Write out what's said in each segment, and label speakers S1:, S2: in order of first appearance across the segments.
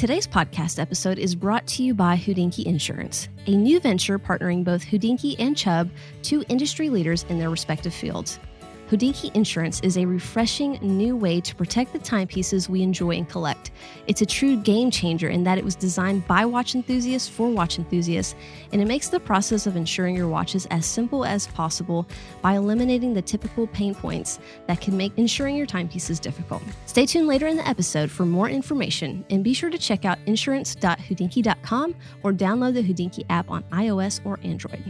S1: Today's podcast episode is brought to you by Hodinkee Insurance, a new venture partnering both Hodinkee and Chubb, two industry leaders in their respective fields. Hodinkee Insurance is a refreshing new way to protect the timepieces we enjoy and collect. It's a true game changer in that it was designed by watch enthusiasts for watch enthusiasts, and it makes the process of insuring your watches as simple as possible by eliminating the typical pain points that can make insuring your timepieces difficult. Stay tuned later in the episode for more information, and be sure to check out insurance.hodinkee.com or download the Hodinkee app on iOS or Android.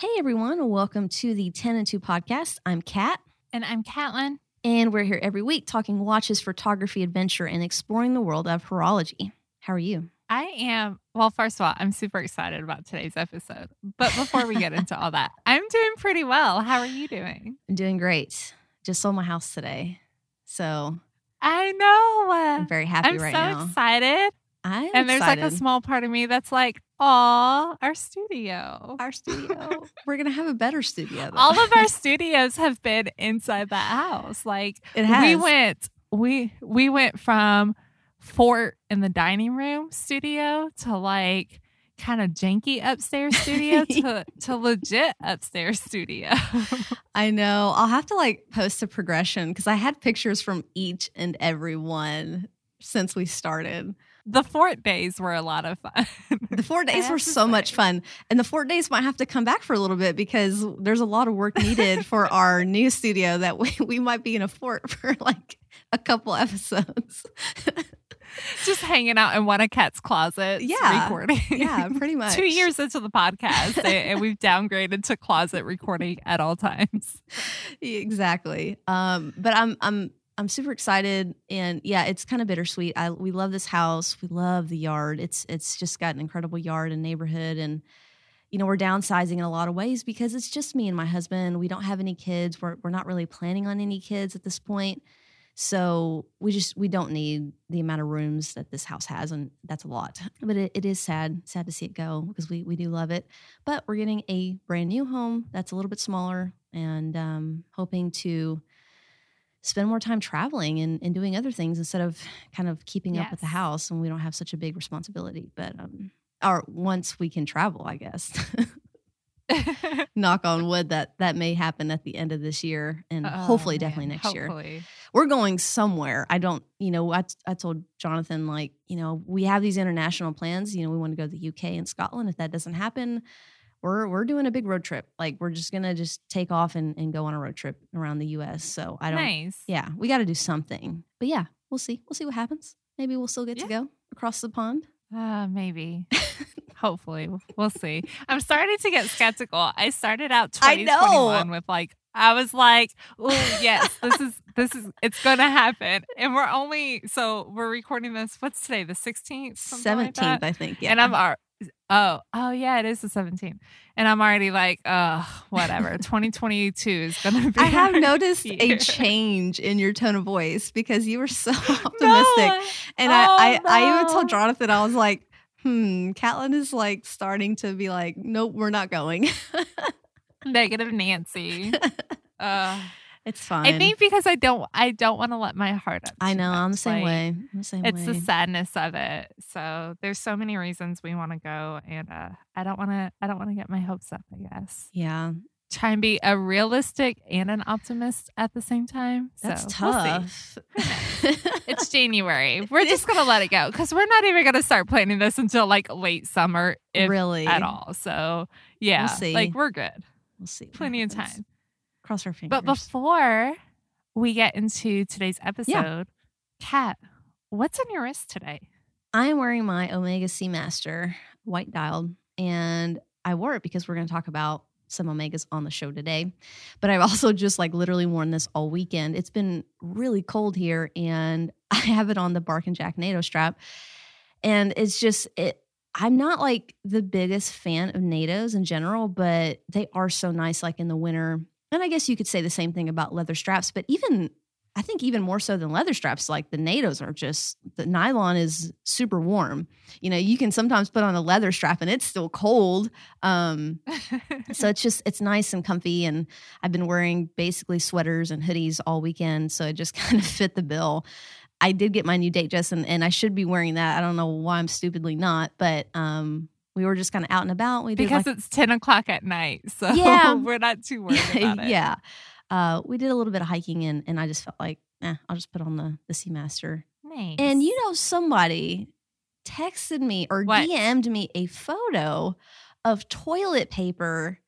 S1: Hey everyone, welcome to the 10 and 2 podcast. I'm Kat.
S2: And I'm Catlin.
S1: And we're here every week talking watches, photography, adventure, and exploring the world of horology. How are you?
S2: I am, well, first of all, I'm super excited about today's episode. But before we get into all that, I'm doing pretty well. How are you doing?
S1: I'm doing great. Just sold my house today. So
S2: I know.
S1: I'm very happy
S2: I'm
S1: right
S2: so
S1: now.
S2: excited.
S1: I'm
S2: and there's like a small part of me that's like, aw, our studio.
S1: our studio. We're gonna have a better studio. Though.
S2: all of our studios have been inside that house. Like
S1: it has.
S2: we went we we went from fort in the dining room studio to like kind of janky upstairs studio to to legit upstairs studio.
S1: I know. I'll have to like post a progression because I had pictures from each and every one since we started.
S2: The fort days were a lot of fun.
S1: The fort days were so much fun. And the fort days might have to come back for a little bit because there's a lot of work needed for our new studio that we, we might be in a fort for like a couple episodes.
S2: Just hanging out in one of Kat's closets,
S1: Yeah.
S2: recording.
S1: yeah, pretty much.
S2: Two years into the podcast, and we've downgraded to closet recording at all times.
S1: exactly. Um, but I'm I'm I'm super excited, and yeah, it's kind of bittersweet. I we love this house. We love the yard. It's it's just got an incredible yard and neighborhood, and you know we're downsizing in a lot of ways because it's just me and my husband. We don't have any kids. We're we're not really planning on any kids at this point. So we just we don't need the amount of rooms that this house has, and that's a lot. But it, it is sad, sad to see it go because we we do love it. But we're getting a brand new home that's a little bit smaller, and um, hoping to spend more time traveling and, and doing other things instead of kind of keeping up with the house, and we don't have such a big responsibility. But um, or once we can travel, I guess. Knock on wood that that may happen at the end of this year, and
S2: Oh,
S1: hopefully,
S2: man,
S1: definitely next year we're going somewhere. I don't, you know, I, I told Jonathan, like, you know, we have these international plans. You know, we want to go to the UK and Scotland. If that doesn't happen, we're we're doing a big road trip. Like, we're just gonna just take off and, and go on a road trip around the US. So I don't,
S2: nice.
S1: yeah, we got to do something. But yeah, we'll see. We'll see what happens. Maybe we'll still get to go across the pond.
S2: Uh, maybe. Hopefully. We'll see. I'm starting to get skeptical. I started out
S1: I
S2: 2021 with like I was like, "Oh, yes, this is this is it's going to happen." And we're only so we're recording this what's today? The 16th, something like
S1: Seventeenth. I think. Yeah,
S2: And I'm Oh, oh yeah, it is the 17th. And I'm already like, "Oh, whatever. 2022 is to be
S1: I have noticed a change in your tone of voice because you were so optimistic.
S2: No.
S1: And
S2: Oh,
S1: I, I, I even told Jonathan, I was like, hmm, Catlin is like starting to be like, nope, we're not going.
S2: Negative Nancy. Uh
S1: it's fine.
S2: I think because I don't I don't want to let my heart up.
S1: I know. I'm the same
S2: Like,
S1: way. I'm the same
S2: It's
S1: way.
S2: the sadness of it. So there's so many reasons we want to go and uh I don't want to I don't want to get my hopes up, I guess.
S1: yeah,
S2: Try and be a realistic and an optimist at the same time.
S1: that's
S2: so we'll
S1: tough.
S2: It's January. We're just going to let it go cuz we're not even going to start planning this until like late summer if
S1: really
S2: at all. So, yeah.
S1: see.
S2: Like we're good.
S1: We'll see.
S2: Plenty of time.
S1: Cross our fingers.
S2: But before we get into today's episode, Kat, what's on your wrist today?
S1: I am wearing my Omega Seamaster white dialed, and I wore it because we're going to talk about some Omegas on the show today. But I've also just like literally worn this all weekend. It's been really cold here, and I have it on the Bark and Jack NATO strap, and it's just it. I'm not like the biggest fan of NATOs in general, but they are so nice like in the winter. And I guess you could say the same thing about leather straps, but even I think even more so than leather straps, like the NATOs are just the nylon is super warm. You know, you can sometimes put on a leather strap and it's still cold. Um, so it's just it's nice and comfy. And I've been wearing basically sweaters and hoodies all weekend, so it just kind of fit the bill. I did get my new Datejust, and, and I should be wearing that. I don't know why I'm stupidly not, but um, we were just kind of out and about. We
S2: because
S1: like,
S2: it's ten o'clock at night, so
S1: Yeah.
S2: we're not too worried about it.
S1: yeah. Uh, we did a little bit of hiking, and and I just felt like, eh, I'll just put on the the Seamaster.
S2: nice.
S1: And you know, somebody texted me or
S2: What?
S1: DM'd me a photo of toilet paper,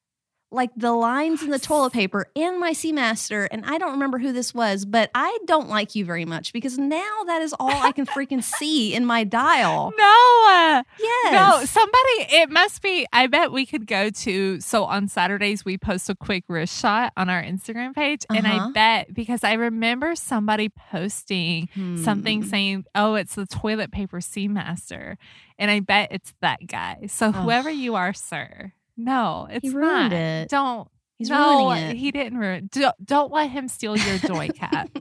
S1: like the lines in the toilet paper and my Seamaster. And I don't remember who this was, but I don't like you very much because now that is all I can freaking see in my dial.
S2: no,
S1: Yes.
S2: no, somebody. It must be. I bet we could go to. So on Saturdays we post a quick wrist shot on our Instagram page, and I
S1: Uh-huh.
S2: bet because I remember somebody posting something
S1: Hmm.
S2: saying, "Oh, it's the toilet paper Seamaster," and I bet it's that guy. So
S1: Ugh.
S2: whoever you are, sir, no, it's
S1: He ruined
S2: not.
S1: it.
S2: Don't.
S1: He's
S2: no,
S1: ruining it.
S2: he didn't ruin. Don't, don't let him steal your joy cat.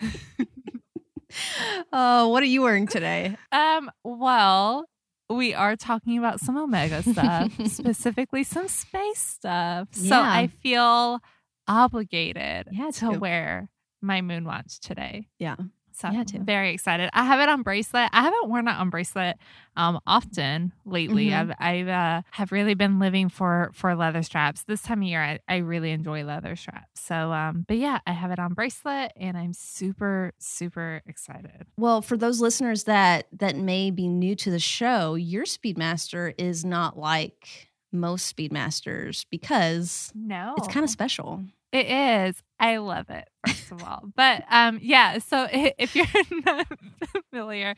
S1: Oh, what are you wearing today?
S2: um. Well, we are talking about some Omega stuff, specifically some space stuff. So I feel obligated
S1: Yeah,
S2: to wear my moon watch today.
S1: Yeah.
S2: So
S1: Yeah, too.
S2: very excited. I have it on bracelet. I haven't worn it on bracelet um often lately.
S1: Mhm.
S2: I've I've uh, have really been living for for leather straps. This time of year I, I really enjoy leather straps. So um but yeah, I have it on bracelet and I'm super super excited.
S1: Well, for those listeners that that may be new to the show, your Speedmaster is not like most Speedmasters because
S2: No.
S1: it's kind of special.
S2: It is. I love it, first of all. But um, yeah, so if you're not familiar,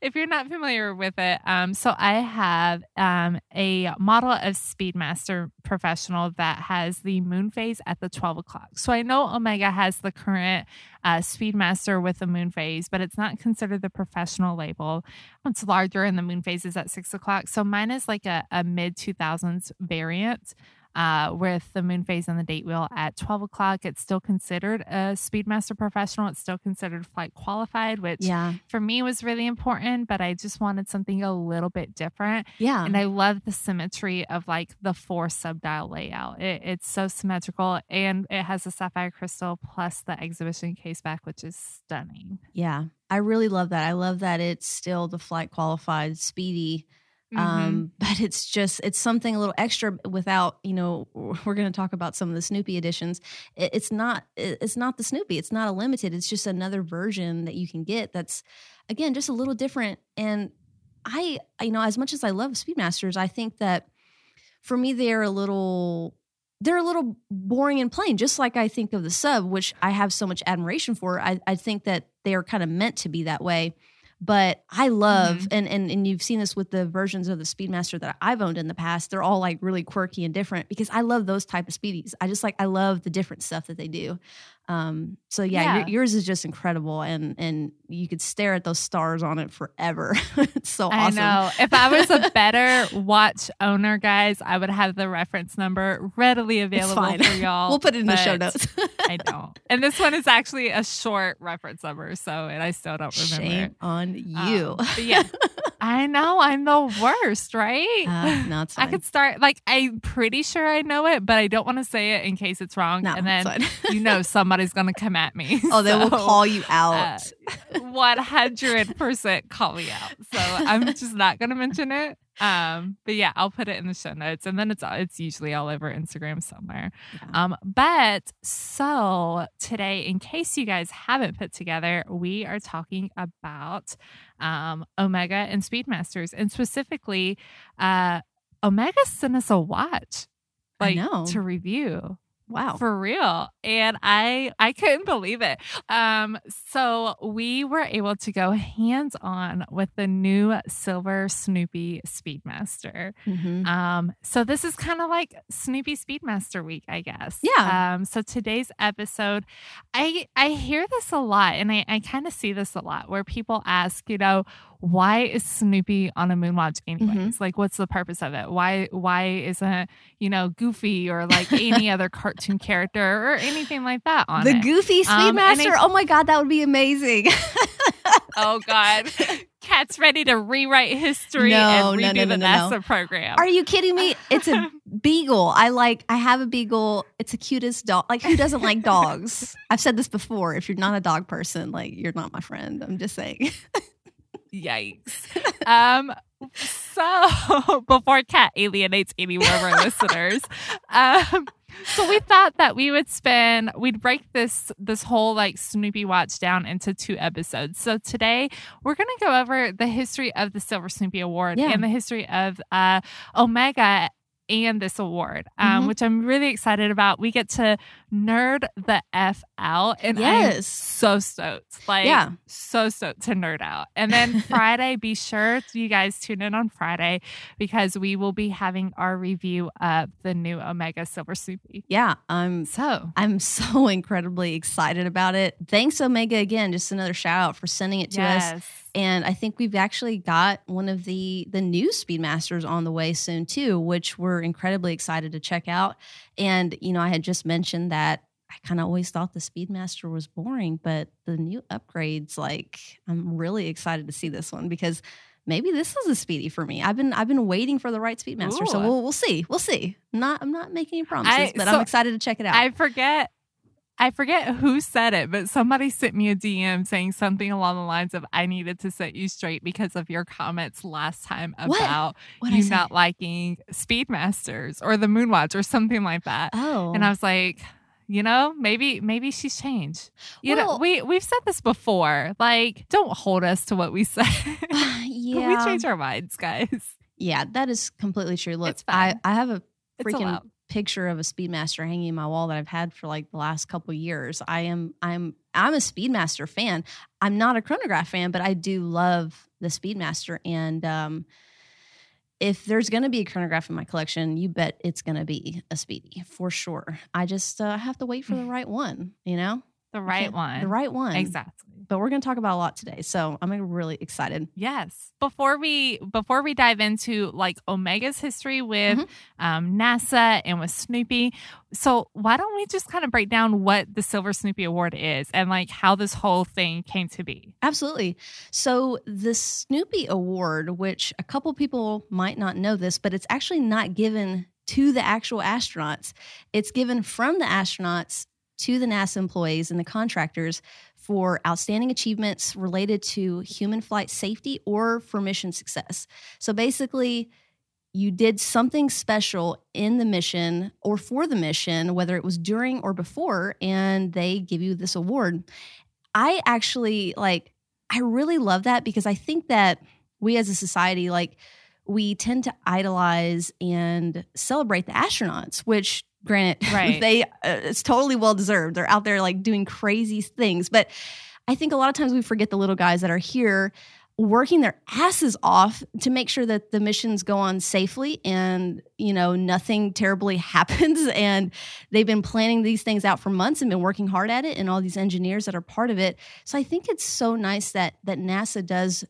S2: if you're not familiar with it, um, so I have um, a model of Speedmaster Professional that has the moon phase at the 12 o'clock. So I know Omega has the current uh, Speedmaster with the moon phase, but it's not considered the professional label. It's larger and the moon phase is at six o'clock. So mine is like a, a mid 2000s variant uh, with the moon phase and the date wheel at 12 o'clock. It's still considered a Speedmaster professional. It's still considered flight qualified, which
S1: Yeah.
S2: for me was really important, but I just wanted something a little bit different.
S1: Yeah.
S2: And I love the symmetry of like the four subdial layout. It, it's so symmetrical and it has a sapphire crystal plus the exhibition case back, which is stunning.
S1: yeah. I really love that. I love that it's still the flight qualified speedy.
S2: Mm-hmm.
S1: Um, but it's just it's something a little extra without, you know, we're going to talk about some of the Snoopy editions. It, it's not it- it's not the Snoopy. It's not a limited. It's just another version that you can get that's again just a little different and I you know, as much as I love Speedmasters, I think that for me they're a little they're a little boring and plain, just like I think of the sub, which I have so much admiration for. I, I think that they are kind of meant to be that way. But I love,
S2: Mhm.
S1: and, and and you've seen this with the versions of the Speedmaster that I've owned in the past. They're all like really quirky and different because I love those type of speedies. I just like I love the different stuff that they do. Um, so yeah,
S2: Yeah.
S1: Your, yours is just incredible, and and you could stare at those stars on it forever. it's so awesome.
S2: I know. If I was a better watch owner, guys, I would have the reference number readily available for y'all.
S1: We'll put it in the show notes.
S2: I don't. And this one is actually a short reference number, so and I still don't remember.
S1: Shame
S2: it.
S1: on
S2: Um,
S1: you.
S2: but yeah, I know I'm the worst, right?
S1: Uh, no,
S2: I could start like I'm pretty sure I know it, but I don't want to say it in case it's wrong,
S1: no,
S2: and then you know somebody's gonna come at me.
S1: oh, they will call you
S2: uh,
S1: out.
S2: One hundred percent call me out. So I'm just not gonna mention it. Um, but yeah, I'll put it in the show notes, and then it's it's usually all over Instagram somewhere.
S1: Yeah.
S2: Um, but so today, in case you guys haven't put together, we are talking about um, Omega and Speedmasters, and specifically, uh, Omega sent us a watch, like to review
S1: wow.
S2: for real and i i couldn't believe it um so we were able to go hands on with the new silver snoopy speedmaster
S1: Mhm.
S2: um so this is kind of like snoopy speedmaster week i guess
S1: Yeah.
S2: um so today's episode i i hear this a lot and i i kind of see this a lot where people ask you know why is Snoopy on a moonwatch anyways?
S1: Mhm.
S2: Like what's the purpose of it? Why why isn't, you know, Goofy or like any other cartoon character or anything like that on
S1: the
S2: it?
S1: Goofy
S2: Um,
S1: Speedmaster.
S2: it's-
S1: oh my god, that would be amazing.
S2: oh god. Kat's ready to rewrite history
S1: No,
S2: and redo
S1: no,
S2: the
S1: no, no.
S2: NASA program.
S1: Are you kidding me? It's a beagle. I like. I have a beagle. It's the cutest dog. Like who doesn't like dogs? I've said this before. If you're not a dog person, like you're not my friend. I'm just saying.
S2: Yikes. um so before Kat alienates any more of our listeners, um so we thought that we would spend we'd break this this whole like Snoopy watch down into two episodes. So today we're gonna go over the history of the Silver Snoopy Award
S1: Yeah.
S2: and the history of uh Omega and this award, um,
S1: Mhm.
S2: which I'm really excited about. We get to nerd the F out and I'm so stoked. Like
S1: Yeah.
S2: so stoked to nerd out. And then Friday, be sure to you guys tune in on Friday because we will be having our review of the new Omega Silver Snoopy.
S1: Yeah. I'm.
S2: So
S1: I'm so incredibly excited about it. Thanks, Omega, again. Just another shout out for sending it to us. And I think we've actually got one of the the new Speedmasters on the way soon too, which we're incredibly excited to check out. And you know, I had just mentioned that I kind of always thought the Speedmaster was boring, but the new upgrades, like, I'm really excited to see this one because maybe this is a speedy for me. I've been I've been waiting for the right Speedmaster, so we'll we'll see, we'll see. I'm not I'm not making any promises,
S2: I-
S1: but
S2: so
S1: I'm excited to check it out.
S2: I forget I forget who said it, but somebody sent me a DM saying something along the lines of I needed to set you straight because of your comments last time about
S1: What'd I
S2: you not liking Speedmasters or the Moonwatch or something like that.
S1: oh,
S2: And I was like, you know, maybe maybe she's changed. You know, we we've said this before. Like, don't hold us to what we say.
S1: yeah,
S2: we change our minds, guys.
S1: Yeah, that is completely true. Look, I. I have a freaking. Picture of a Speedmaster hanging in my wall that I've had for like the last couple years. I am I'm I'm a Speedmaster fan. I'm not a chronograph fan, but I do love the Speedmaster. And um, if there's going to be a chronograph in my collection, you bet it's going to be a Speedy for sure. I just uh, have to wait for the right one. You know,
S2: The right one.
S1: the right one.
S2: Exactly.
S1: But we're going to talk about a lot today, so I'm really excited.
S2: Yes. Before we before we dive into like Omega's history with
S1: Mhm.
S2: um, NASA and with Snoopy, so why don't we just kind of break down what the Silver Snoopy Award is and like how this whole thing came to be?
S1: Absolutely. So, the Snoopy Award, which a couple people might not know this, but it's actually not given to the actual astronauts, it's given from the astronauts to the NASA employees and the contractors for outstanding achievements related to human flight safety or for mission success. So, basically, you did something special in the mission or for the mission, whether it was during or before, and they give you this award. I actually like I really love that because I think that we as a society like we tend to idolize and celebrate the astronauts, which granted
S2: Right.
S1: they uh, it's totally well deserved. They're out there like doing crazy things, but I think a lot of times we forget the little guys that are here working their asses off to make sure that the missions go on safely and you know nothing terribly happens and they've been planning these things out for months and been working hard at it and all these engineers that are part of it so i think it's so nice that that nasa does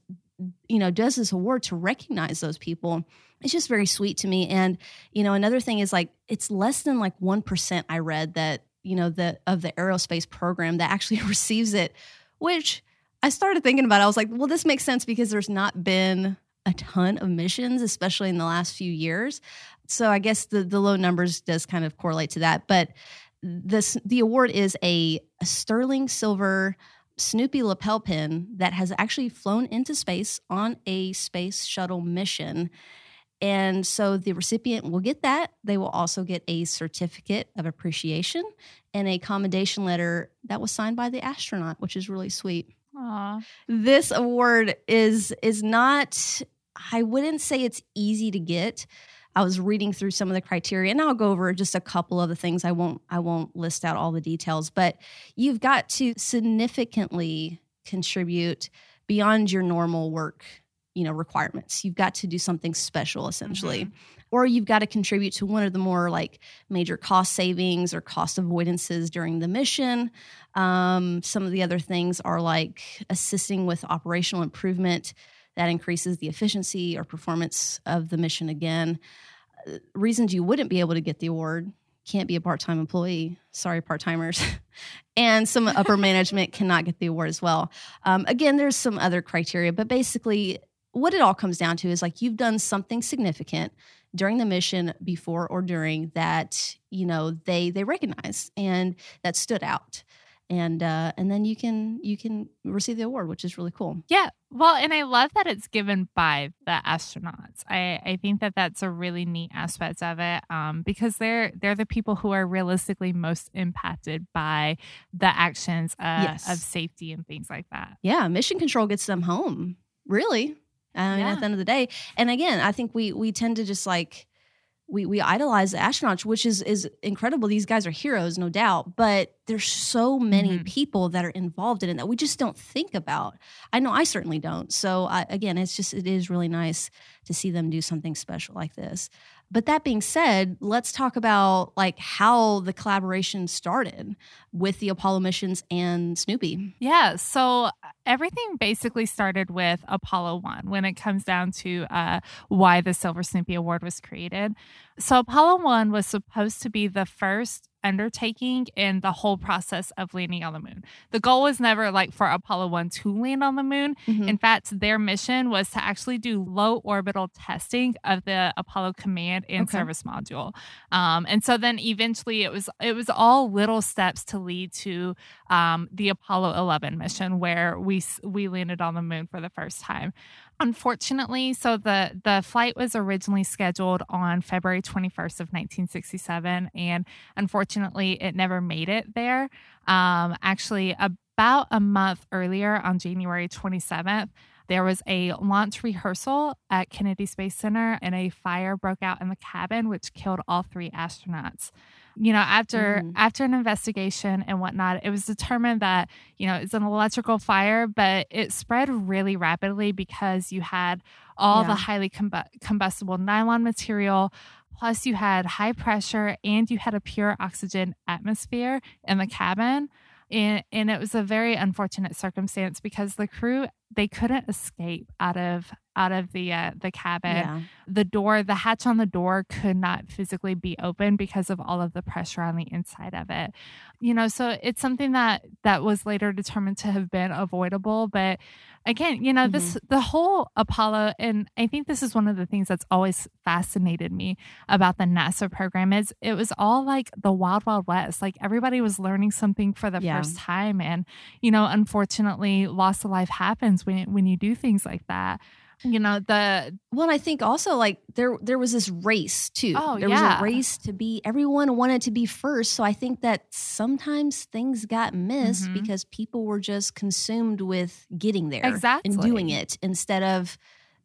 S1: you know does this award to recognize those people it's just very sweet to me and you know another thing is like it's less than like 1% i read that you know the of the aerospace program that actually receives it which I started thinking about it. I was like, well, this makes sense because there's not been a ton of missions, especially in the last few years. So I guess the the low numbers does kind of correlate to that. But this the award is a, a sterling silver Snoopy lapel pin that has actually flown into space on a space shuttle mission. And so the recipient will get that. They will also get a certificate of appreciation and a commendation letter that was signed by the astronaut, which is really sweet
S2: Aw.
S1: this award is is not i wouldn't say it's easy to get i was reading through some of the criteria and i'll go over just a couple of the things i won't i won't list out all the details but you've got to significantly contribute beyond your normal work you know requirements you've got to do something special essentially or you've got to contribute to one of the more like major cost savings or cost avoidances during the mission um, some of the other things are like assisting with operational improvement that increases the efficiency or performance of the mission again. Uh, reasons you wouldn't be able to get the award can't be a part time employee. Sorry, part timers. and some upper management cannot get the award as well. Um, again, there's some other criteria, but basically, what it all comes down to is like you've done something significant during the mission before or during that you know they they recognize and that stood out and uh, and then you can you can receive the award, which is really cool.
S2: Yeah, well, and I love that it's given by the astronauts. I I think that that's a really neat aspect of it um, because they're they're the people who are realistically most impacted by the actions uh, yes. of safety and things like that.
S1: Yeah, mission control gets them home. Really, I mean, yeah. at the end of the day, and again, I think we we tend to just like we we idolize the astronauts, which is is incredible. These guys are heroes, no doubt. But there's so many mm-hmm. people that are involved in it that we just don't think about. I know I certainly don't. So I, again, it's just it is really nice to see them do something special like this. But that being said, let's talk about like how the collaboration started with the Apollo missions and Snoopy.
S2: Yeah, so everything basically started with Apollo 1 when it comes down to uh, why the Silver Snoopy Award was created. So Apollo 1 was supposed to be the first undertaking in the whole process of landing on the moon. The goal was never like for Apollo 1 to land on the moon. Mm-hmm. In fact, their mission was to actually do low orbital testing of the Apollo command and okay. service module. Um, and so then eventually it was it was all little steps to lead to um, the Apollo 11 mission where we we landed on the moon for the first time. Unfortunately, so the the flight was originally scheduled on February 21st of 1967 and unfortunately it never made it there. Um, actually about a month earlier on January 27th, there was a launch rehearsal at Kennedy Space Center and a fire broke out in the cabin which killed all three astronauts you know after mm-hmm. after an investigation and whatnot it was determined that you know it's an electrical fire but it spread really rapidly because you had all yeah. the highly combustible nylon material plus you had high pressure and you had a pure oxygen atmosphere in the cabin and, and it was a very unfortunate circumstance because the crew they couldn't escape out of out of the uh, the cabin. Yeah. The door, the hatch on the door could not physically be open because of all of the pressure on the inside of it. You know, so it's something that that was later determined to have been avoidable, but again, you know, mm-hmm. this the whole Apollo and I think this is one of the things that's always fascinated me about the NASA program is it was all like the wild wild west. Like everybody was learning something for the yeah. first time and you know, unfortunately loss of life happens when when you do things like that you know the
S1: well i think also like there there was this race too oh there yeah. was a race to be everyone wanted to be first so i think that sometimes things got missed mm-hmm. because people were just consumed with getting there
S2: exactly.
S1: and doing it instead of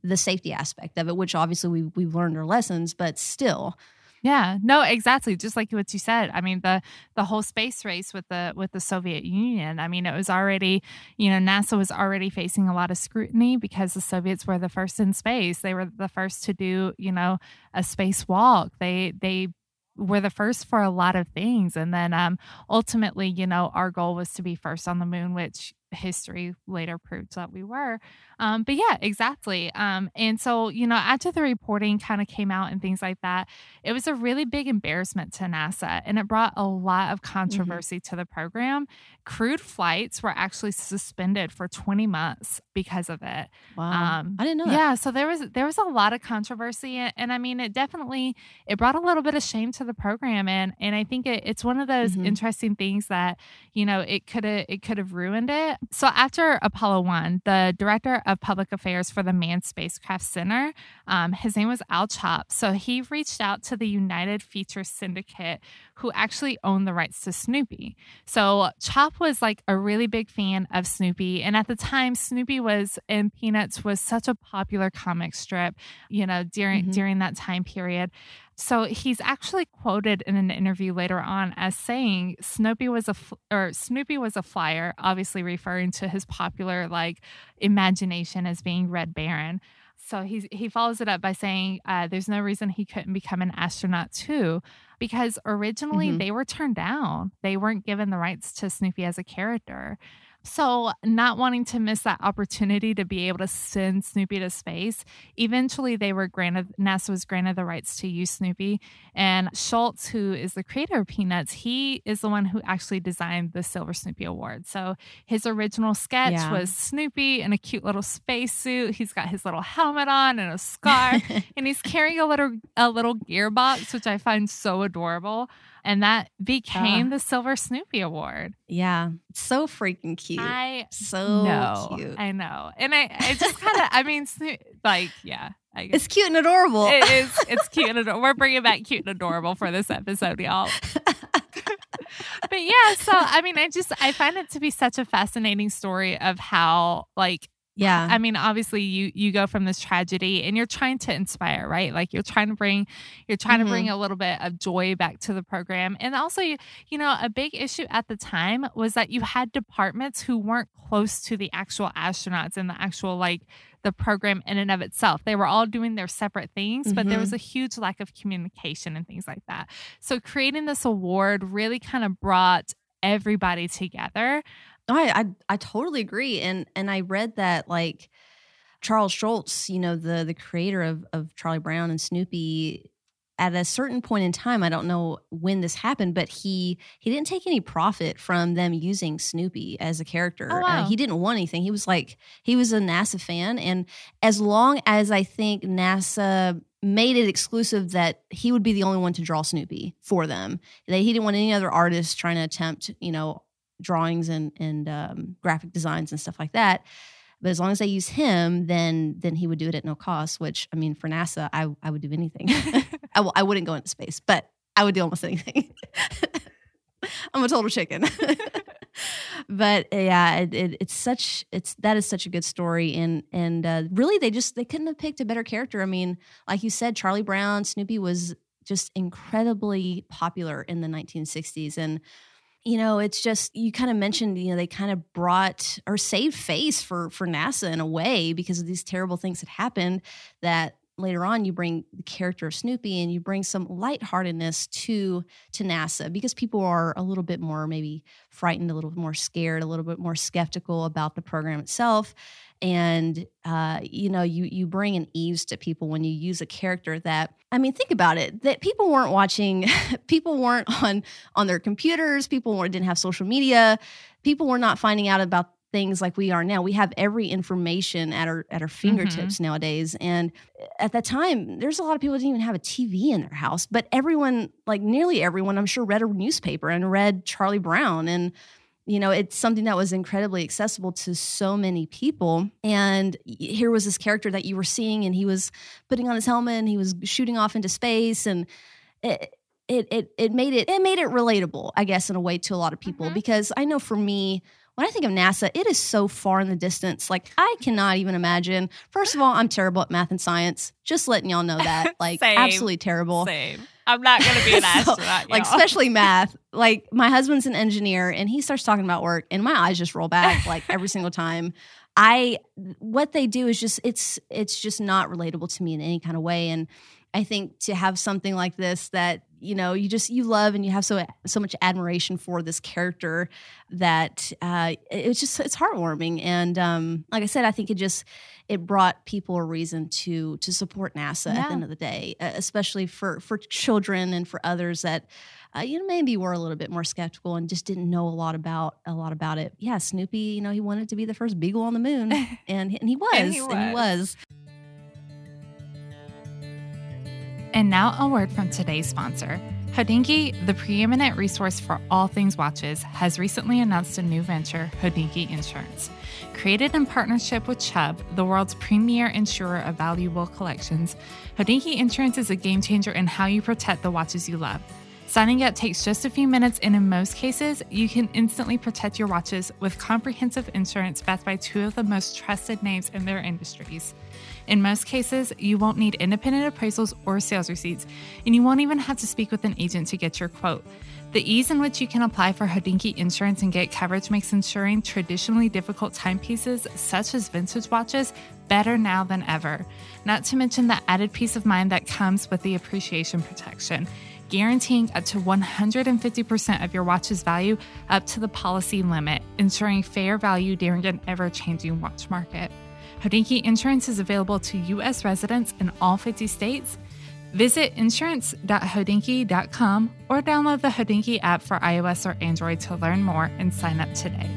S1: the safety aspect of it which obviously we, we've learned our lessons but still
S2: yeah, no, exactly. Just like what you said. I mean, the the whole space race with the with the Soviet Union. I mean, it was already, you know, NASA was already facing a lot of scrutiny because the Soviets were the first in space. They were the first to do, you know, a spacewalk. They they were the first for a lot of things and then um ultimately you know our goal was to be first on the moon which history later proved that we were. Um, but yeah, exactly. Um, and so, you know, after the reporting kind of came out and things like that, it was a really big embarrassment to NASA and it brought a lot of mm-hmm. controversy mm-hmm. to the program. Crewed flights were actually suspended for 20 months because of it.
S1: Wow. Um, I didn't know
S2: that. Yeah. So there was, there was a lot of controversy and, and, I mean, it definitely, it brought a little bit of shame to the program. And, and I think it, it's one of those mm-hmm. interesting things that, you know, it could have, it could have ruined it so after Apollo 1, the director of public affairs for the Manned Spacecraft Center, um, his name was Al Chop. So he reached out to the United Feature Syndicate, who actually owned the rights to Snoopy. So Chop was like a really big fan of Snoopy. And at the time, Snoopy was and Peanuts was such a popular comic strip, you know, during mm-hmm. during that time period. So he's actually quoted in an interview later on as saying Snoopy was a or Snoopy was a flyer, obviously referring to his popular like imagination as being Red Baron. So he he follows it up by saying uh, there's no reason he couldn't become an astronaut too, because originally mm-hmm. they were turned down. They weren't given the rights to Snoopy as a character. So, not wanting to miss that opportunity to be able to send Snoopy to space, eventually they were granted, NASA was granted the rights to use Snoopy. And Schulz, who is the creator of Peanuts, he is the one who actually designed the Silver Snoopy Award. So, his original sketch yeah. was Snoopy in a cute little spacesuit. He's got his little helmet on and a scarf, and he's carrying a little, a little gearbox, which I find so adorable and that became uh, the Silver Snoopy Award.
S1: Yeah, so freaking cute.
S2: I
S1: so
S2: know,
S1: cute.
S2: I know, and I, I just kind of, I mean, Snoop, like, yeah,
S1: it's cute and adorable.
S2: It is. It's cute and adorable. We're bringing back cute and adorable for this episode, y'all. but yeah, so I mean, I just I find it to be such a fascinating story of how like
S1: yeah.
S2: I mean, obviously you you go from this tragedy and you're trying to inspire, right? Like you're trying to bring you're trying mm-hmm. to bring mm-hmm. a little bit of joy back to the program. And also, you, you know, a big issue at the time was that you had departments who weren't close to the actual astronauts and the actual like the program in and of itself. They were all doing their separate things, mm-hmm. but there was mm-hmm. a huge lack of communication and things like that. So creating this award really kind of brought everybody together
S1: I, I I totally agree, and and I read that like Charles Schulz, you know the the creator of of Charlie Brown and Snoopy, at a certain point in time, I don't know when this happened, but he he didn't take any profit from them using Snoopy as a character.
S2: Oh, wow.
S1: uh, he didn't want anything. He was like he was a NASA fan, and as long as I think NASA made it exclusive that he would be the only one to draw Snoopy for them. That he didn't want any other artists trying to attempt, you know, drawings and and um, graphic designs and stuff like that. But as long as they use him, then then he would do it at no cost. Which I mean, for NASA, I I would do anything. I w- I wouldn't go into space, but I would do almost anything. I'm a total chicken. but yeah, it, it, it's such it's that is such a good story, and and uh, really they just they couldn't have picked a better character. I mean, like you said, Charlie Brown, Snoopy was just incredibly popular in the 1960s, and you know it's just you kind of mentioned you know they kind of brought or saved face for for nasa in a way because of these terrible things that happened that later on you bring the character of snoopy and you bring some lightheartedness to to nasa because people are a little bit more maybe frightened a little bit more scared a little bit more skeptical about the program itself and uh, you know you you bring an ease to people when you use a character that i mean think about it that people weren't watching people weren't on on their computers people weren't, didn't have social media people were not finding out about things like we are now we have every information at our at our fingertips mm-hmm. nowadays and at that time there's a lot of people didn't even have a tv in their house but everyone like nearly everyone i'm sure read a newspaper and read charlie brown and you know it's something that was incredibly accessible to so many people and here was this character that you were seeing and he was putting on his helmet and he was shooting off into space and it it it, it made it it made it relatable i guess in a way to a lot of people mm-hmm. because i know for me when I think of NASA, it is so far in the distance. Like I cannot even imagine. First of all, I'm terrible at math and science. Just letting y'all know that. Like absolutely terrible.
S2: Same. I'm not going to be an astronaut.
S1: so, like especially math. Like my husband's an engineer and he starts talking about work and my eyes just roll back like every single time. I what they do is just it's it's just not relatable to me in any kind of way and I think to have something like this that you know you just you love and you have so so much admiration for this character that uh, it's just it's heartwarming and um, like I said I think it just it brought people a reason to to support NASA yeah. at the end of the day especially for for children and for others that uh, you know maybe were a little bit more skeptical and just didn't know a lot about a lot about it yeah Snoopy you know he wanted to be the first beagle on the moon and and he was
S2: and he was.
S1: And he was.
S2: And now a word from today's sponsor. Hodinkee, the preeminent resource for all things watches, has recently announced a new venture, Hodinkee Insurance. Created in partnership with Chubb, the world's premier insurer of valuable collections, Hodinkee Insurance is a game changer in how you protect the watches you love. Signing up takes just a few minutes, and in most cases, you can instantly protect your watches with comprehensive insurance backed by two of the most trusted names in their industries. In most cases, you won't need independent appraisals or sales receipts, and you won't even have to speak with an agent to get your quote. The ease in which you can apply for Hodinkee insurance and get coverage makes insuring traditionally difficult timepieces, such as vintage watches, better now than ever. Not to mention the added peace of mind that comes with the appreciation protection. Guaranteeing up to 150% of your watch's value up to the policy limit, ensuring fair value during an ever changing watch market. Hodinkee Insurance is available to U.S. residents in all 50 states. Visit insurance.hodinkee.com or download the Hodinkee app for iOS or Android to learn more and sign up today.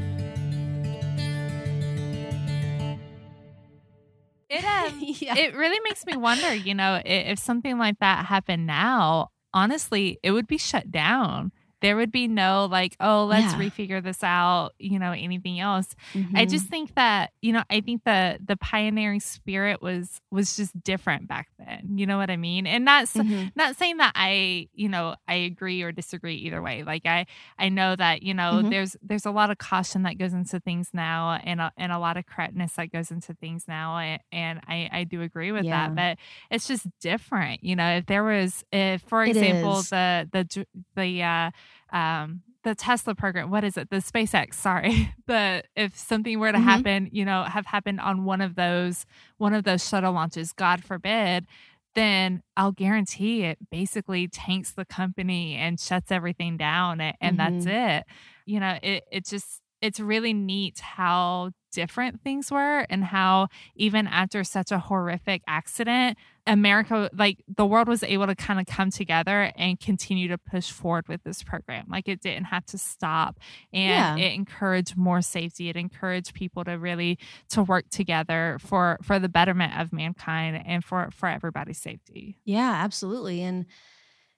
S2: It, um,
S1: yeah.
S2: it really makes me wonder, you know, if something like that happened now, honestly, it would be shut down. There would be no like, oh, let's
S1: Yeah.
S2: refigure this out, you know, anything else. I
S1: Mhm.
S2: just think that, you know, I think the the pioneering spirit was was just different back then. You know what I mean? And not
S1: Mhm.
S2: not saying that I, you know, I agree or disagree either way. Like I I know that, you know,
S1: Mhm.
S2: there's there's a lot of caution that goes into things now and a, and a lot of correctness that goes into things now and, and I I do agree with
S1: Yeah.
S2: that, but it's just different. You know, if there was if for example the the the uh um the Tesla program, what is it? The SpaceX, sorry. The if something were to
S1: Mhm.
S2: happen, you know, have happened on one of those one of those shuttle launches, God forbid, then I'll guarantee it basically tanks the company and shuts everything down and, and that's it. You know, it it just it's really neat how different things were and how even after such a horrific accident america like the world was able to kind of come together and continue to push forward with this program like it didn't have to stop and
S1: Yeah.
S2: it encouraged more safety it encouraged people to really to work together for for the betterment of mankind and for for everybody's safety
S1: Yeah, absolutely. And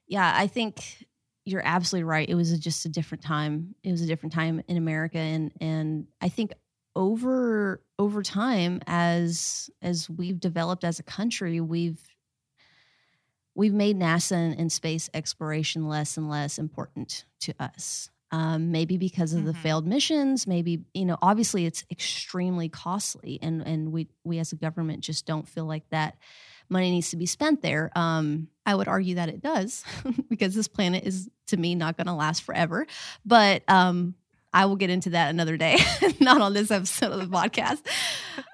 S1: yeah, I think you're absolutely right. It was a, just a different time. It was a different time in America and and I think over over time as as we've developed as a country, we've we've made NASA and, and space exploration less and less important to us. Um, maybe because of the
S2: Mhm.
S1: failed missions, maybe you know, obviously it's extremely costly, and and we we as a government just don't feel like that money needs to be spent there. Um, I would argue that it does because this planet is, to me, not going to last forever. But um, I will get into that another day, not on this episode of the podcast.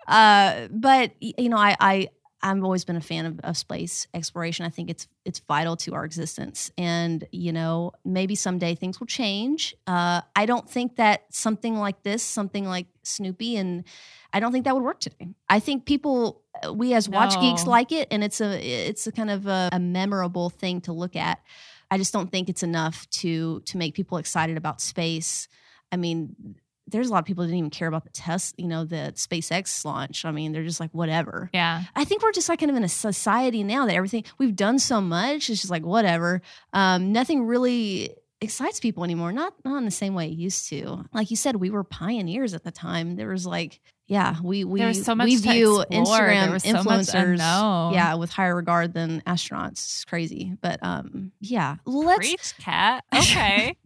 S1: Uh, but you know, I, I I've always been a fan of, of space exploration. I think it's it's vital to our existence, and you know, maybe someday things will change. Uh, I don't think that something like this, something like Snoopy, and I don't think that would work today. I think people, uh, we as watch geeks, like it, and it's a it's a kind of a, a memorable thing to look at. I just don't think it's enough to to make people excited about space. I mean, there's a lot of people that didn't even care about the test, you know, the SpaceX launch. I mean, they're just like whatever.
S2: yeah
S1: I think we're just like kind of in a society now that everything we've done so much, it's just like whatever. Um, nothing really excites people anymore. Not not in the same way it used to. Like you said, we were pioneers at the time. There was like, yeah, we we
S2: so much
S1: we view Instagram
S2: was so much
S1: influencers, yeah, with higher regard than astronauts. It's crazy, but um, yeah. Let's
S2: preach cat okay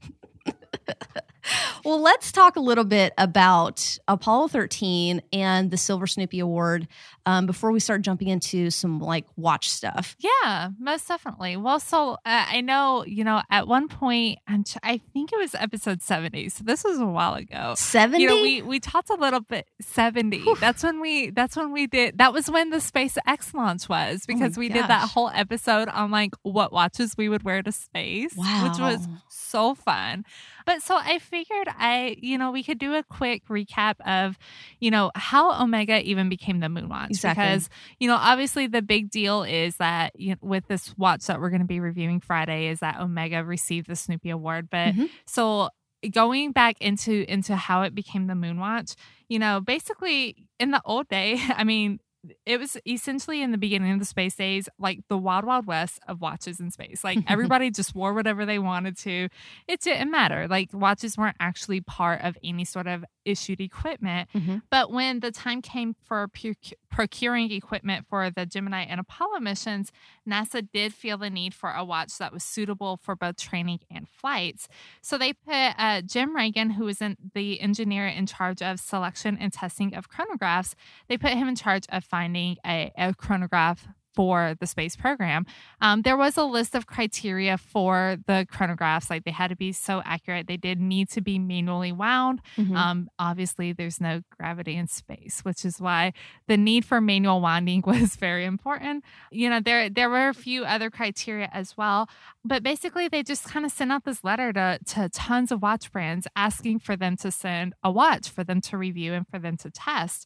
S1: well, let's talk a little bit about Apollo 13 and the Silver Snoopy Award um, before we start jumping into some like watch stuff.
S2: Yeah, most definitely. Well, so uh, I know, you know, at one point, I think it was episode 70. So this was a while ago.
S1: 70?
S2: You know, we we talked a little bit 70. That's when we that's when we did that was when the SpaceX launch was because we did that whole episode on like what watches we would wear to space, which was so fun. But so I figured I, you know, we could do a quick recap of, you know, how Omega even became the moon watch.
S1: Exactly.
S2: Because, you know, obviously the big deal is that you know, with this watch that we're going to be reviewing Friday is that Omega received the Snoopy Award. But
S1: Mhm.
S2: so going back into into how it became the moon watch, you know, basically in the old day, I mean, it was essentially in the beginning of the space days, like the wild, wild west of watches in space. Like everybody just wore whatever they wanted to. It didn't matter. Like watches weren't actually part of any sort of issued equipment.
S1: Mhm.
S2: But when the time came for proc- procuring equipment for the Gemini and Apollo missions, NASA did feel the need for a watch that was suitable for both training and flights. So they put uh, Jim Ragan, who was in, the engineer in charge of selection and testing of chronographs, they put him in charge of finding a, a chronograph for the space program. Um, there was a list of criteria for the chronographs, like they had to be so accurate. They did need to be manually wound.
S1: Mhm.
S2: Um, obviously, there's no gravity in space, which is why the need for manual winding was very important. You know, there there were a few other criteria as well, but basically, they just kind of sent out this letter to to tons of watch brands asking for them to send a watch for them to review and for them to test.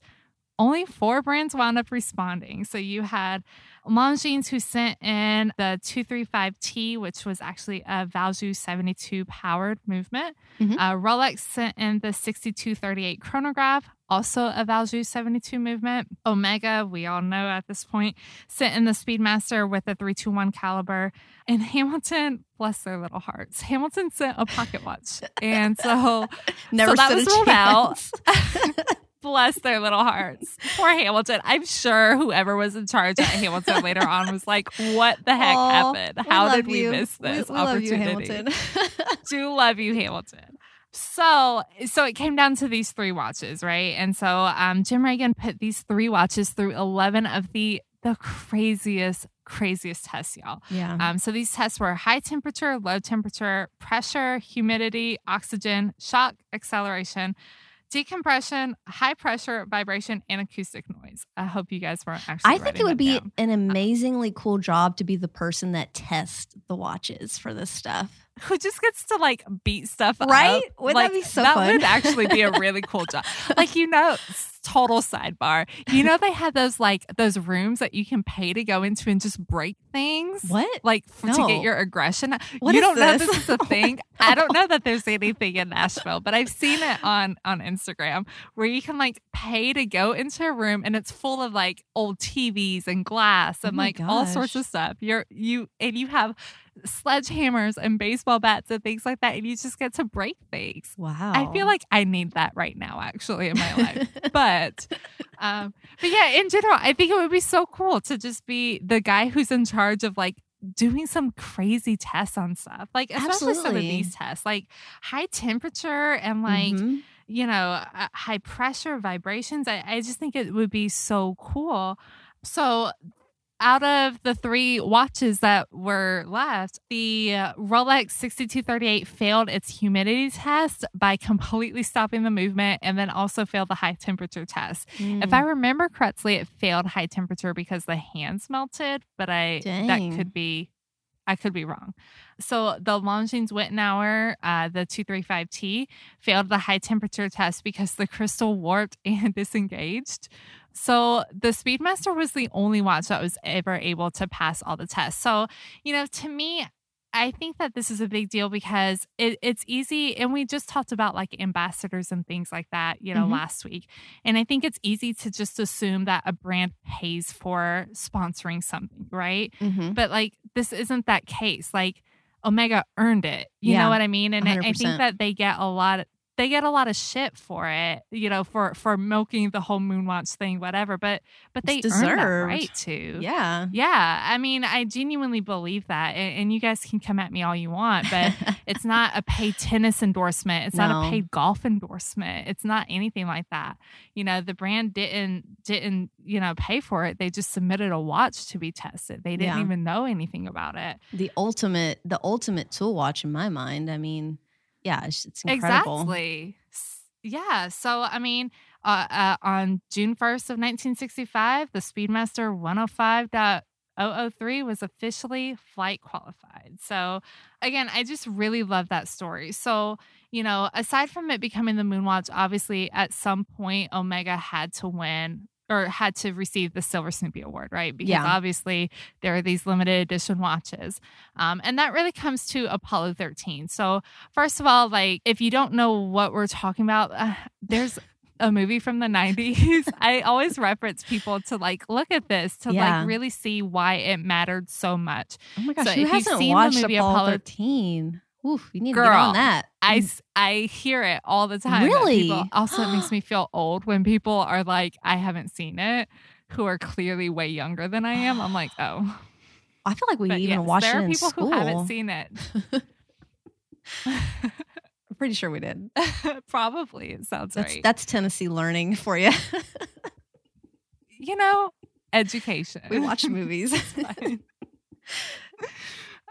S2: Only four brands wound up responding. So you had Longines who sent in the 235T, which was actually a Valjoux 72 powered movement.
S1: Mhm.
S2: Uh, Rolex sent in the 6238 chronograph, also a Valjoux 72 movement. Omega, we all know at this point, sent in the Speedmaster with a 321 caliber. And Hamilton, bless their little hearts, Hamilton sent a pocket watch. And so
S1: Never
S2: that
S1: stood
S2: was ruled out. bless their little hearts. Poor Hamilton. I'm sure whoever was in charge at Hamilton later on was like, what the heck
S1: Aw,
S2: happened? How did we
S1: you.
S2: miss this
S1: we, we love you,
S2: opportunity?
S1: Hamilton.
S2: do love you, Hamilton. So, so it came down to these three watches, right? And so, um, Jim Ragan put these three watches through eleven of the the craziest, craziest tests, y'all.
S1: yeah.
S2: Um, so these tests were high temperature, low temperature, pressure, humidity, oxygen, shock, acceleration, decompression, high pressure, vibration, and acoustic noise. I hope you guys weren't actually.
S1: I think it would be
S2: down.
S1: an uh-huh. amazingly cool job to be the person that tests the watches for this stuff.
S2: who just gets to like beat stuff
S1: Right?
S2: up. Right?
S1: Wouldn't that
S2: like,
S1: be so
S2: that
S1: fun?
S2: would actually be a really cool job. Like you know, total sidebar. You know they had those like those rooms that you can pay to go into and just break things.
S1: What?
S2: Like f- to get your aggression.
S1: What
S2: you don't know
S1: this?
S2: this is a oh thing. I don't know that there's anything in Nashville, but I've seen it on on Instagram where you can like pay to go into a room and it's full of like old TVs and glass oh and
S1: Oh
S2: like all sorts of stuff. You're you and you have sledgehammers and baseball bats and things like that, and you just get to break things.
S1: Wow.
S2: I feel like I need that right now, actually, in my life. but, um, but yeah, in general, I think it would be so cool to just be the guy who's in charge of like doing some crazy tests on stuff, like especially some of these tests, like high temperature and like
S1: Mhm.
S2: you know, uh, high pressure vibrations. I, I just think it would be so cool. So, out of the three watches that were left, the Rolex 6238 failed its humidity test by completely stopping the movement and then also failed the high temperature test. If I remember correctly, it failed high temperature because the hands melted, but I
S1: Dang.
S2: that could be I could be wrong. So the Longines Wittenauer, uh, the 235T, failed the high temperature test because the crystal warped and disengaged. So the Speedmaster was the only watch that was ever able to pass all the tests. So, you know, to me, I think that this is a big deal because it, it's easy. And we just talked about like ambassadors and things like that, you know,
S1: Mhm.
S2: last week. And I think it's easy to just assume that a brand pays for sponsoring something, right?
S1: Mhm.
S2: But like, this isn't that case. Like, Omega earned it. You
S1: Yeah,
S2: know what I mean? And I, I think that they get a lot. They get a lot of shit for it, you know, for for milking the whole Moonwatch thing, whatever. But but they deserve that right to.
S1: Yeah.
S2: Yeah, I mean, I genuinely believe that, and, and you guys can come at me all you want, but it's not a paid tennis endorsement. It's not a paid golf endorsement. It's not anything like that. You know, the brand didn't didn't you know pay for it. They just submitted a watch to be tested. They didn't
S1: Yeah.
S2: even know anything about it.
S1: the ultimate the ultimate tool watch in my mind. I mean, yeah, it's, incredible.
S2: Exactly. Yeah. So I mean, uh, uh, on June first of 1965, the Speedmaster 105.003 was officially flight qualified. So again, I just really love that story. So you know, aside from it becoming the Moonwatch, obviously at some point Omega had to win. Or had to receive the Silver Snoopy Award, right? Because
S1: Yeah.
S2: obviously there are these limited edition watches. Um, and that really comes to Apollo 13. So, First of all, like if you don't know what we're talking about, uh, there's a movie from the 90s. I always reference people to like look at this to
S1: Yeah.
S2: like really see why it mattered so much.
S1: Oh my gosh,
S2: So
S1: who hasn't
S2: seen the
S1: watched
S2: movie
S1: Apollo,
S2: Apollo-
S1: 13? Oof, you need to get
S2: Girl,
S1: on that.
S2: I mm. s- I hear it all the time.
S1: Really?
S2: people- also, it makes me feel old when people are like, I haven't seen it, who are clearly way younger than I am. I'm like, oh.
S1: I feel like we
S2: But
S1: even
S2: yes,
S1: watched
S2: there are people
S1: school.
S2: who haven't seen it.
S1: I'm pretty sure we did.
S2: Probably, it sounds
S1: That's
S2: right.
S1: that's Tennessee learning for you.
S2: you know, education.
S1: We watch movies.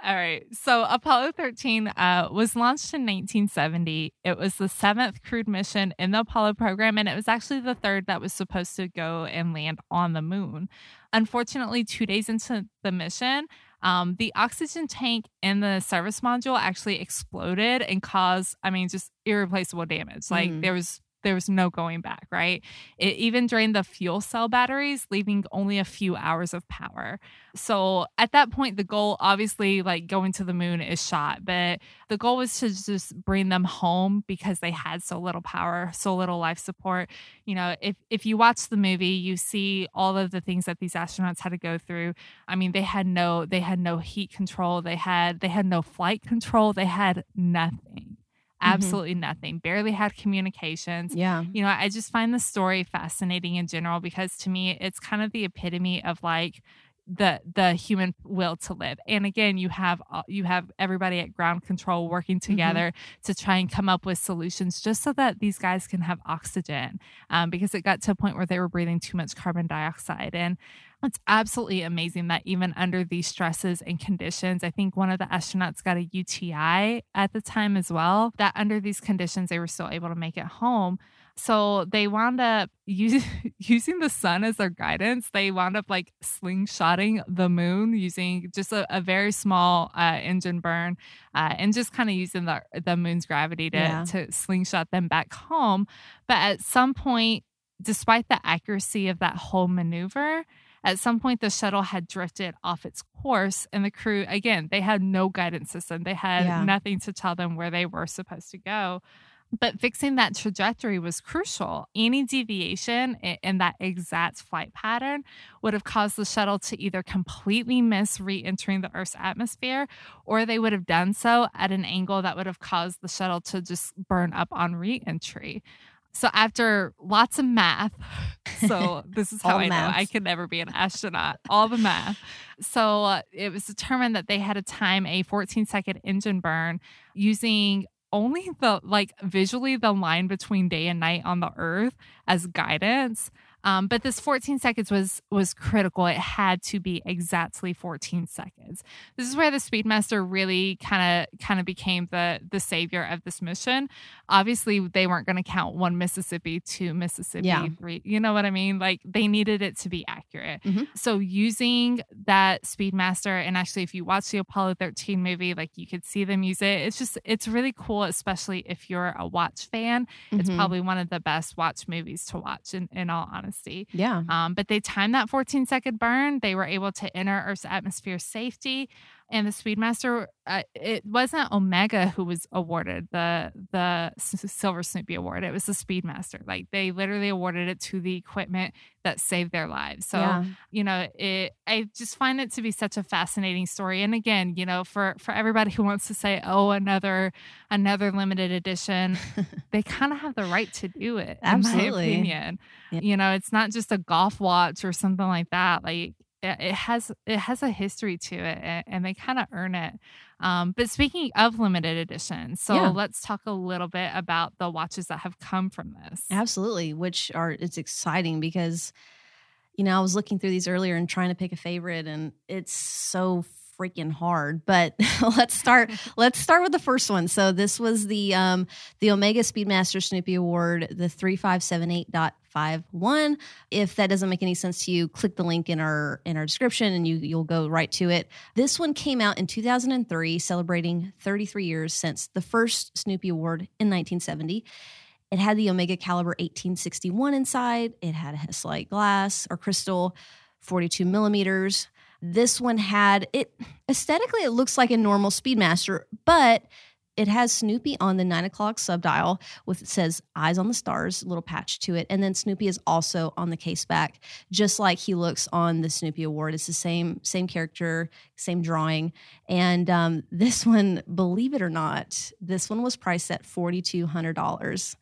S2: All right. So Apollo 13 uh, was launched in 1970. It was the seventh crewed mission in the Apollo program, and it was actually the third that was supposed to go and land on the moon. Unfortunately, two days into the mission, um, the oxygen tank in the service module actually exploded and caused, I mean, just irreplaceable damage. Like
S1: Mm.
S2: there was there was no going back, right? It even drained the fuel cell batteries, leaving only a few hours of power. So at that point, the goal, obviously, like going to the moon is shot, but the goal was to just bring them home because they had so little power, so little life support. You know, if if you watch the movie, you see all of the things that these astronauts had to go through. I mean, they had no they had no heat control, they had they had no flight control, they had nothing. Absolutely nothing. Barely had communications
S1: yeah.
S2: you know, I just find the story fascinating in general because to me it's kind of the epitome of like the the human will to live. And again, you have uh, you have everybody at ground control working together to try and come up with solutions just so that these guys can have oxygen. Um, because it got to a point where they were breathing too much carbon dioxide and it's absolutely amazing that even under these stresses and conditions, I think one of the astronauts got a UTI at the time as well, that under these conditions, they were still able to make it home. So they wound up using, using the sun as their guidance. They wound up like slingshotting the moon using just a, a very small uh, engine burn uh, and just kind of using the, the moon's gravity to,
S1: Yeah.
S2: to slingshot them back home. But at some point, despite the accuracy of that whole maneuver, at some point the shuttle had drifted off its course and the crew again they had no guidance system they had
S1: Yeah.
S2: nothing to tell them where they were supposed to go but fixing that trajectory was crucial. Any deviation in that exact flight pattern would have caused the shuttle to either completely miss re entering the Earth's atmosphere or they would have done so at an angle that would have caused the shuttle to just burn up on re entry. So, after lots of math, so this is how I know I could never be an astronaut, all the math. So, uh, it was determined that they had to time a 14 second engine burn using only the like visually the line between day and night on the earth as guidance um, but this 14 seconds was was critical. It had to be exactly 14 seconds. This is where the speedmaster really kind of kind of became the the savior of this mission. Obviously they weren't going to count one mississippi two mississippi
S1: Yeah.
S2: three you know what i mean? Like they needed it to be accurate.
S1: Mhm.
S2: so using that speedmaster and actually if you watch the apollo 13 movie like you could see them use it. It's just it's really cool especially if you're a watch fan. It's
S1: Mhm.
S2: probably one of the best watch movies to watch in, in all honesty
S1: yeah.
S2: um, but they timed that 14 second burn. They were able to enter Earth's atmosphere safety. And the Speedmaster, uh, it wasn't Omega who was awarded the the Silver Snoopy Award. It was the Speedmaster. Like they literally awarded it to the equipment that saved their lives. So
S1: yeah.
S2: you know, it. I just find it to be such a fascinating story. And again, you know, for for everybody who wants to say, oh, another another limited edition, they kind of have the right to do it. In my
S1: Absolutely.
S2: opinion,
S1: Yeah.
S2: you know, it's not just a golf watch or something like that. Like it has it has a history to it, and they kind of earn it. Um, but speaking of limited editions, so
S1: Yeah.
S2: let's talk a little bit about the watches that have come from this.
S1: Absolutely, which are it's exciting because you know, I was looking through these earlier and trying to pick a favorite and it's so freaking hard. But let's start let's start with the first one. So this was the um the Omega Speedmaster Snoopy Award, the 3578.51. If that doesn't make any sense to you, click the link in our in our description and you you'll go right to it. This one came out in 2003 celebrating 33 years since the first Snoopy Award in 1970. It had the Omega Caliber 1861 inside. It had a Hesalite glass or crystal, 42 millimeters. This one had it aesthetically, it looks like a normal Speedmaster, but it has Snoopy on the nine o'clock subdial with it says eyes on the stars, little patch to it. And then Snoopy is also on the case back, just like he looks on the Snoopy Award. It's the same, same character, same drawing. And um, this one, believe it or not, this one was priced at $4,200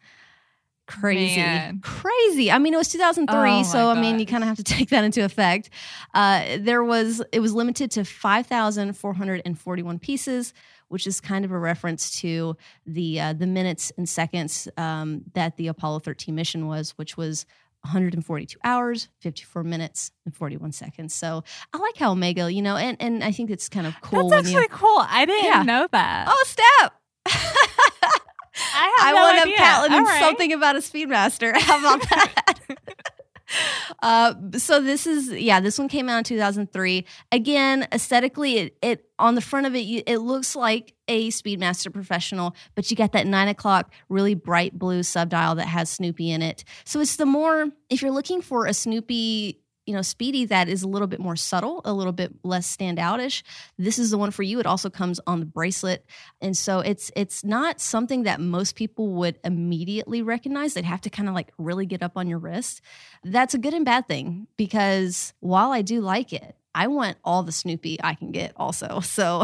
S1: crazy
S2: Man.
S1: crazy i mean it was 2003
S2: Oh
S1: so i mean you kind of have to take that into effect uh, there was it was limited to 5441 pieces which is kind of a reference to the uh, the minutes and seconds um, that the apollo 13 mission was which was 142 hours, 54 minutes, and 41 seconds. So I like how Omega, you know, and, and I think it's kind of cool.
S2: That's
S1: when you-
S2: actually cool. I didn't
S1: Yeah.
S2: know that.
S1: oh, step.
S2: I have
S1: I
S2: no
S1: want patent
S2: All right.
S1: something about a Speedmaster. How about that? uh, so this is yeah, this one came out in 2003. Again, aesthetically, it, it on the front of it, you, it looks like a Speedmaster Professional, but you got that nine o'clock really bright blue subdial that has Snoopy in it. So it's the more if you're looking for a Snoopy. You know, Speedy that is a little bit more subtle, a little bit less standoutish. This is the one for you. It also comes on the bracelet and so it's it's not something that most people would immediately recognize they'd have to kind of like really get up on your wrist that's a good and bad thing because while i do like it i want all the snoopy i can get also so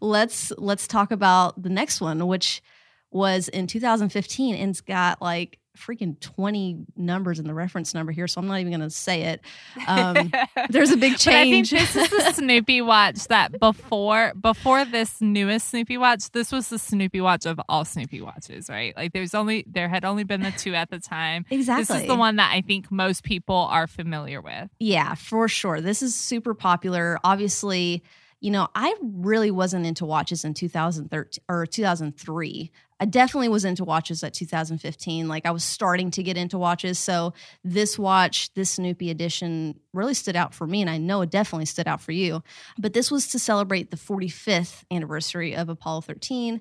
S1: let's let's talk about the next one which was in 2015 and it's got like freaking 20 numbers in the reference number here so i'm not even going to say it um, there's a big
S2: But I think
S1: change
S2: this is the Snoopy watch that before before this newest Snoopy watch, this was the Snoopy watch of all Snoopy watches, right? Like there's only there had only been the two at the time.
S1: exactly
S2: This is the one that I think most people are familiar with.
S1: Yeah, for sure. This is super popular. Obviously, you know, I really wasn't into watches in 2013 or 2003. I definitely was into watches at 2015. Like I was starting to get into watches. So this watch, this Snoopy edition really stood out for me. And I know it definitely stood out for you. But this was to celebrate the 45th anniversary of Apollo 13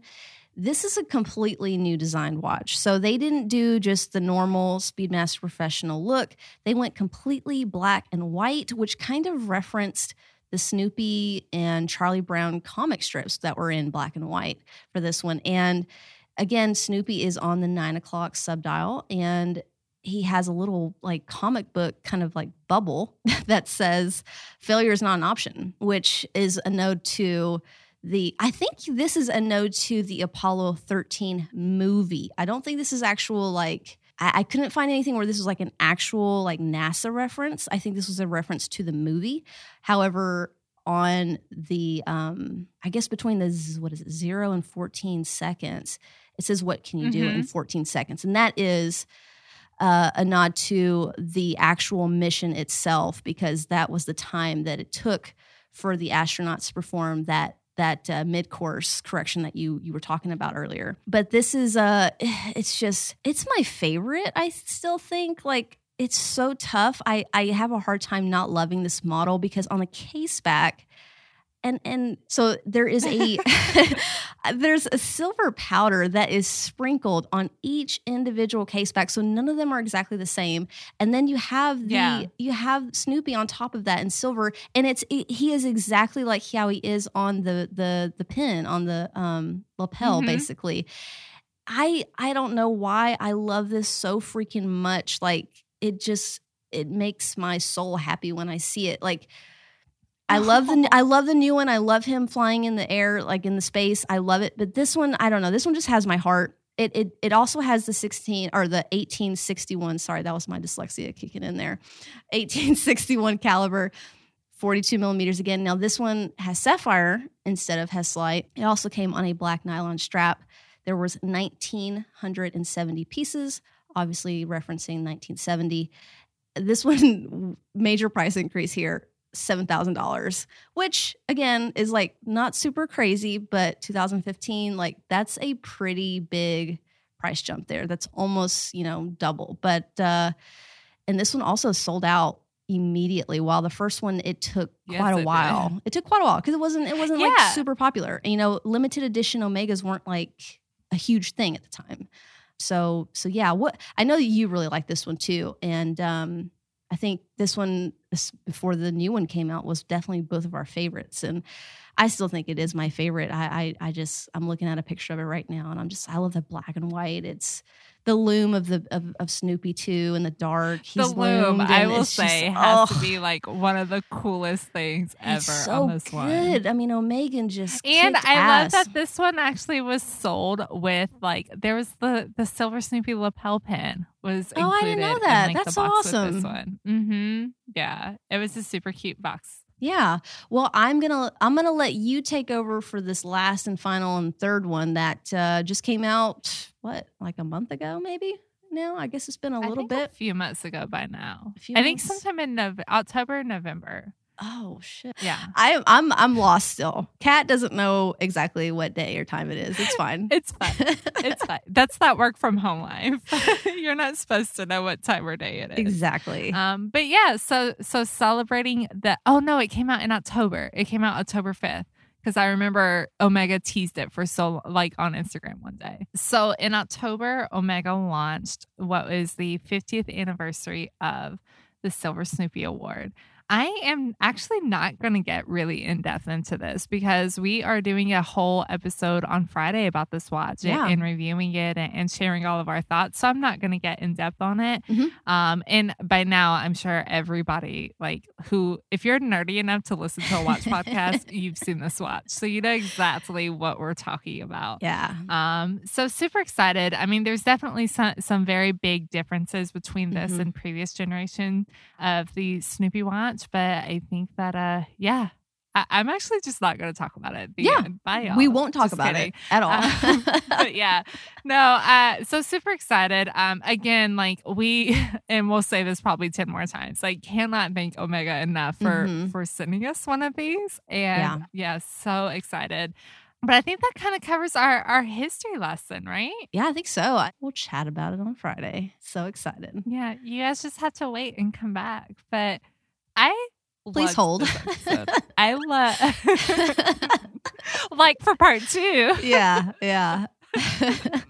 S1: this is a completely new designed watch. So they didn't do just the normal Speedmaster Professional look. They went completely black and white, which kind of referenced the Snoopy and Charlie Brown comic strips that were in black and white for this one. And again, Snoopy is on the nine o'clock subdial and he has a little like comic book kind of like bubble that says failure is not an option, which is a node to the I think this is a node to the Apollo 13 movie. I don't think this is actual like I, I couldn't find anything where this was like an actual like NASA reference. I think this was a reference to the movie. However, on the um I guess between the what is it, zero and 14 seconds, it says what can you do in 14 seconds? And that is uh, a nod to the actual mission itself because that was the time that it took for the astronauts to perform that that uh, mid-course correction that you you were talking about earlier. But this is uh it's just it's my favorite. I still think like it's so tough. I I have a hard time not loving this model because on the case back and and so there is a there's a silver powder that is sprinkled on each individual case back so none of them are exactly the same and then you have the
S2: Yeah.
S1: you have snoopy on top of that in silver and it's it, he is exactly like how he is on the the the pin on the um lapel
S2: Mhm.
S1: basically i i don't know why i love this so freaking much like it just it makes my soul happy when i see it like I oh. love the I love the new one. I love him flying in the air, like in the space. I love it. But this one, I don't know. This one just has my heart. It it it also has the 16 or the 1861. Sorry, that was my dyslexia kicking in there. 1861 caliber, 42 millimeters again. Now this one has sapphire instead of Hesalite. It also came on a black nylon strap. There was 1970 pieces, obviously referencing 1970. This one major price increase here $7,000, which again is like not super crazy, but 2015, like that's a pretty big price jump there. That's almost, you know, double. But, uh, and this one also sold out immediately while the first one it took
S2: Yes,
S1: quite
S2: it
S1: a
S2: did.
S1: while it took quite a while because it wasn't it wasn't like super popular you know limited edition omegas weren't like a huge thing at the time so so yeah what i know that you really like this one too and um i think this one before the new one came out was definitely both of our favorites and i still think it is my favorite. I i, I just i'm looking at a picture of it right now and i'm just i love the black and white. It's the loom of the of, of snoopy too in the dark
S2: The
S1: He's
S2: loom, I will
S1: it's just-
S2: say, has to
S1: oh,
S2: be like one of the coolest things ever
S1: it's so
S2: on this one.
S1: good i mean omegan just
S2: And I
S1: ass.
S2: love that this one actually was sold with like there was the the silver Snoopy lapel pin was
S1: Oh, I didn't know
S2: in,
S1: that.
S2: like,
S1: That's
S2: the
S1: awesome.
S2: This one, mm-hmm. yeah, it was a super cute box.
S1: Yeah. Well, I'm gonna I'm gonna let you take over for this last and final and third one that uh, just came out. What, like a month ago, maybe now. I guess it's been a
S2: I
S1: little
S2: think
S1: bit.
S2: a few months ago by now.
S1: A few
S2: I think sometime in Nov- October, November.
S1: Oh shit.
S2: Yeah.
S1: I, I'm I'm lost still. Kat doesn't know exactly what day or time it is. It's fine.
S2: It's fine. It's fine. That's that work from home life. You're not supposed to know what time or day it is.
S1: exactly.
S2: Um, but yeah, so so celebrating the oh no, it came out in October. It came out October 5th. Because I remember Omega teased it for so like on Instagram one day. So in October, Omega launched what was the 50th anniversary of the Silver Snoopy Award. I am actually not going to get really in depth into this because we are doing a whole episode on Friday about this watch and-
S1: Yeah.
S2: and, reviewing it and, sharing all of our thoughts. So I'm not going to get in depth on it.
S1: Mhm.
S2: Um, and by now, I'm sure everybody like who, if you're nerdy enough to listen to a watch podcast, you've seen this watch, so you know exactly what we're talking about.
S1: yeah.
S2: Um, so super excited. I mean, there's definitely some some very big differences between this
S1: Mhm.
S2: and previous generation of the Snoopy watch, but I think that uh, yeah, I, I'm actually just not going to talk about it.
S1: Yeah,
S2: end. Bye, y'all.
S1: We won't talk
S2: Just
S1: about
S2: kidding.
S1: it at all.
S2: Um, but yeah, no. Uh, so super excited. Um, again, like we, and we'll say this probably ten more times. Like, cannot thank Omega enough for
S1: Mhm.
S2: for sending us one of these. And
S1: Yeah.
S2: yeah, so excited. But I think that kind of covers our our history lesson, right?
S1: yeah, I think so. I- We'll chat about it on Friday. So excited.
S2: Yeah, you guys just have to wait and come back. But I
S1: Please hold.
S2: I love like for part two.
S1: yeah, yeah.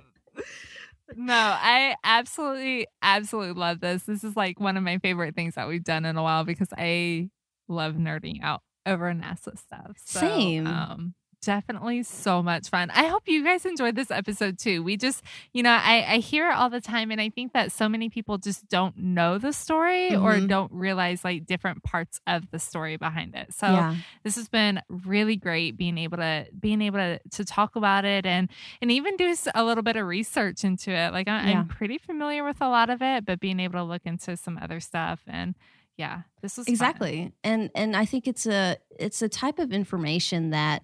S2: No, I absolutely, absolutely love this. This is like one of my favorite things that we've done in a while because I love nerding out over NASA stuff. So,
S1: Same.
S2: Um, definitely so much fun. I hope you guys enjoyed this episode too. We just, you know, I, I hear it all the time, and I think that so many people just don't know the story or
S1: Mhm.
S2: don't realize like different parts of the story behind it. So,
S1: yeah.
S2: this has been really great being able to being able to, to talk about it and and even do a little bit of research into it like I,
S1: Yeah.
S2: i'm pretty familiar with a lot of it but being able to look into some other stuff and yeah this was fun.
S1: exactly and and i think it's a it's a type of information that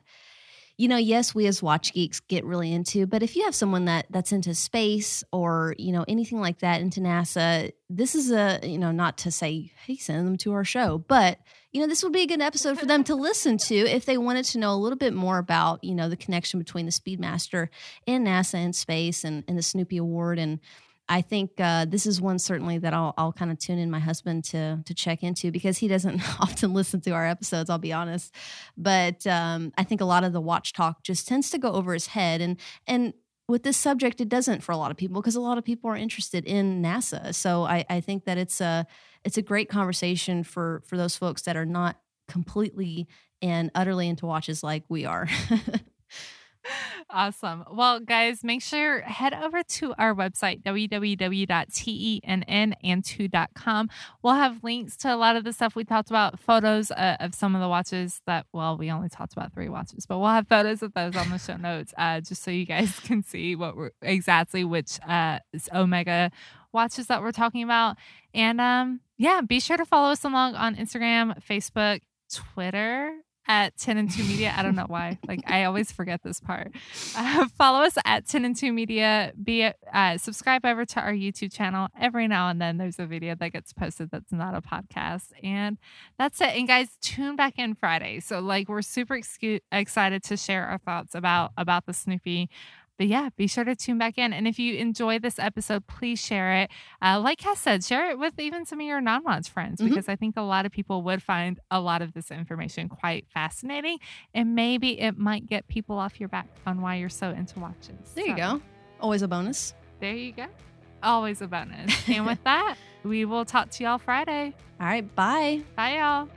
S1: you know yes we as watch geeks get really into but if you have someone that that's into space or you know anything like that into nasa this is a you know not to say hey send them to our show but you know this would be a good episode for them to listen to if they wanted to know a little bit more about you know the connection between the speedmaster and nasa and space and, and the snoopy award and I think uh, this is one certainly that I'll, I'll kind of tune in my husband to to check into because he doesn't often listen to our episodes. I'll be honest, but um, I think a lot of the watch talk just tends to go over his head, and and with this subject, it doesn't for a lot of people because a lot of people are interested in NASA. So I, I think that it's a it's a great conversation for for those folks that are not completely and utterly into watches like we are.
S2: awesome. Well guys make sure head over to our website www.tennand2.com we'll have links to a lot of the stuff we talked about photos uh, of some of the watches that well we only talked about three watches but we'll have photos of those on the show notes uh, just so you guys can see what we're exactly which uh omega watches that we're talking about. And um yeah be sure to follow us along on instagram facebook twitter at 10 and 2 media. I don't know why. Like i always forget this part. Uh, follow us at 10 and 2 media. Be uh, subscribe over to our youtube channel. Every now and then there's a video that gets posted that's not a podcast. And that's it. And guys tune back in friday. So like we're super excu- excited to share our thoughts about about the snoopy but yeah, be sure to tune back in. And if you enjoy this episode, please share it. Uh, like Cass said, share it with even some of your non watch friends
S1: Mhm.
S2: because I think a lot of people would find a lot of this information quite fascinating. And maybe it might get people off your back on why you're so into watches.
S1: there you go. Always a bonus.
S2: There you go. Always a bonus. and with that, we will talk to y'all Friday.
S1: All right. Bye.
S2: Bye, y'all.